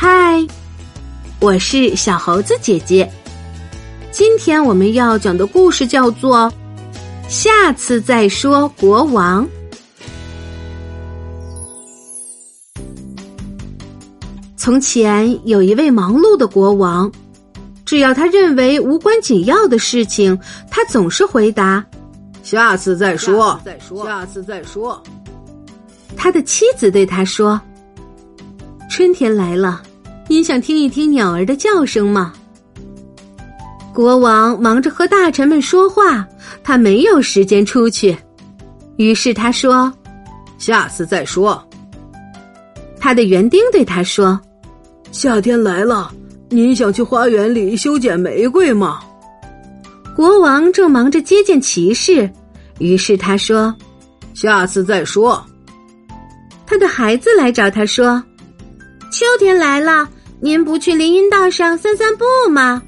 嗨，我是小猴子姐姐。今天我们要讲的故事叫做《下次再说国王》。从前有一位忙碌的国王，只要他认为无关紧要的事情，他总是回答：“下次再说，再说，下次再说。”他的妻子对他说：“春天来了，您想听一听鸟儿的叫声吗？”国王忙着和大臣们说话，他没有时间出去。于是他说：“下次再说。”他的园丁对他说：“夏天来了，您想去花园里修剪玫瑰吗？”国王正忙着接见骑士，于是他说：“下次再说。”他的孩子来找他说：“秋天来了，您不去林荫道上散散步吗？”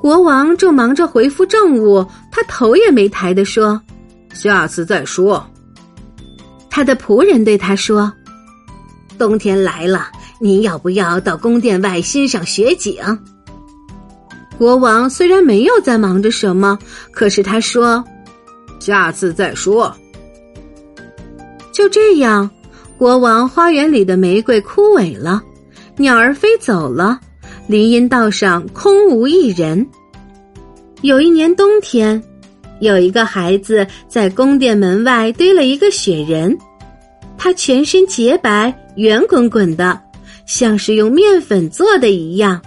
国王正忙着回复政务，他头也没抬的说：“下次再说。”他的仆人对他说：“冬天来了，您要不要到宫殿外欣赏雪景？”国王虽然没有在忙着什么，可是他说：“下次再说。”就这样，国王花园里的玫瑰枯萎了，鸟儿飞走了，林荫道上空无一人。有一年冬天，有一个孩子在宫殿门外堆了一个雪人，他全身洁白、圆滚滚的，像是用面粉做的一样。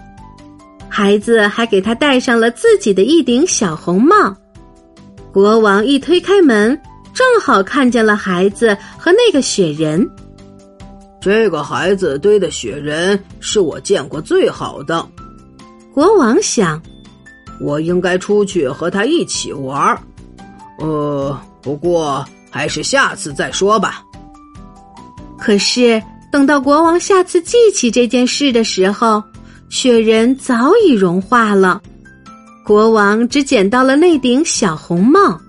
孩子还给他戴上了自己的一顶小红帽。国王一推开门。正好看见了孩子和那个雪人。这个孩子堆的雪人是我见过最好的。国王想，我应该出去和他一起玩儿呃，不过还是下次再说吧。可是等到国王下次记起这件事的时候，雪人早已融化了。国王只捡到了那顶小红帽。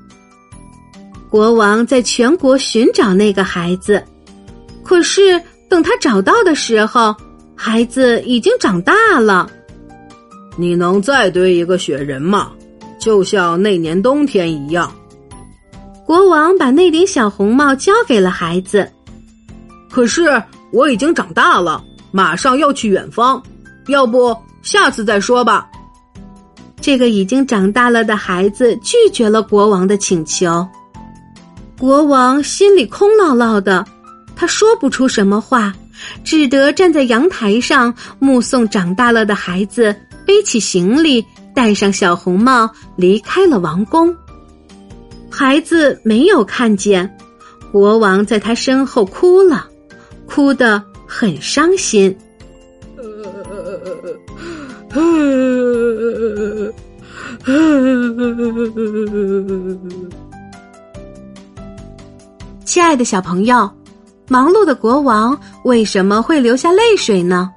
国王在全国寻找那个孩子，可是等他找到的时候，孩子已经长大了。你能再堆一个雪人吗？就像那年冬天一样。国王把那顶小红帽交给了孩子。可是我已经长大了，马上要去远方，要不下次再说吧。这个已经长大了的孩子拒绝了国王的请求。国王心里空落落的，他说不出什么话，只得站在阳台上目送长大了的孩子背起行李，戴上小红帽，离开了王宫。孩子没有看见，国王在他身后哭了，哭得很伤心。亲爱的小朋友，忙碌的国王为什么会流下泪水呢？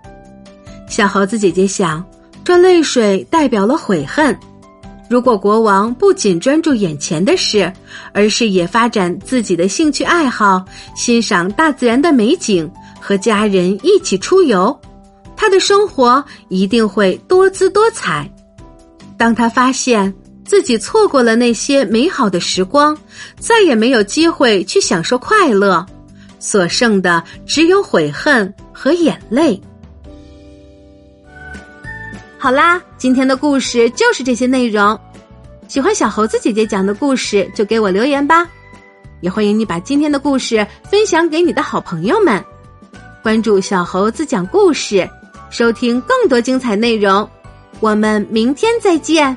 小猴子姐姐想，这泪水代表了悔恨。如果国王不仅专注眼前的事，而是也发展自己的兴趣爱好，欣赏大自然的美景，和家人一起出游，他的生活一定会多姿多彩。当他发现。自己错过了那些美好的时光，再也没有机会去享受快乐，所剩的只有悔恨和眼泪。好啦，今天的故事就是这些内容。喜欢小猴子姐姐讲的故事，就给我留言吧。也欢迎你把今天的故事分享给你的好朋友们。关注小猴子讲故事，收听更多精彩内容。我们明天再见。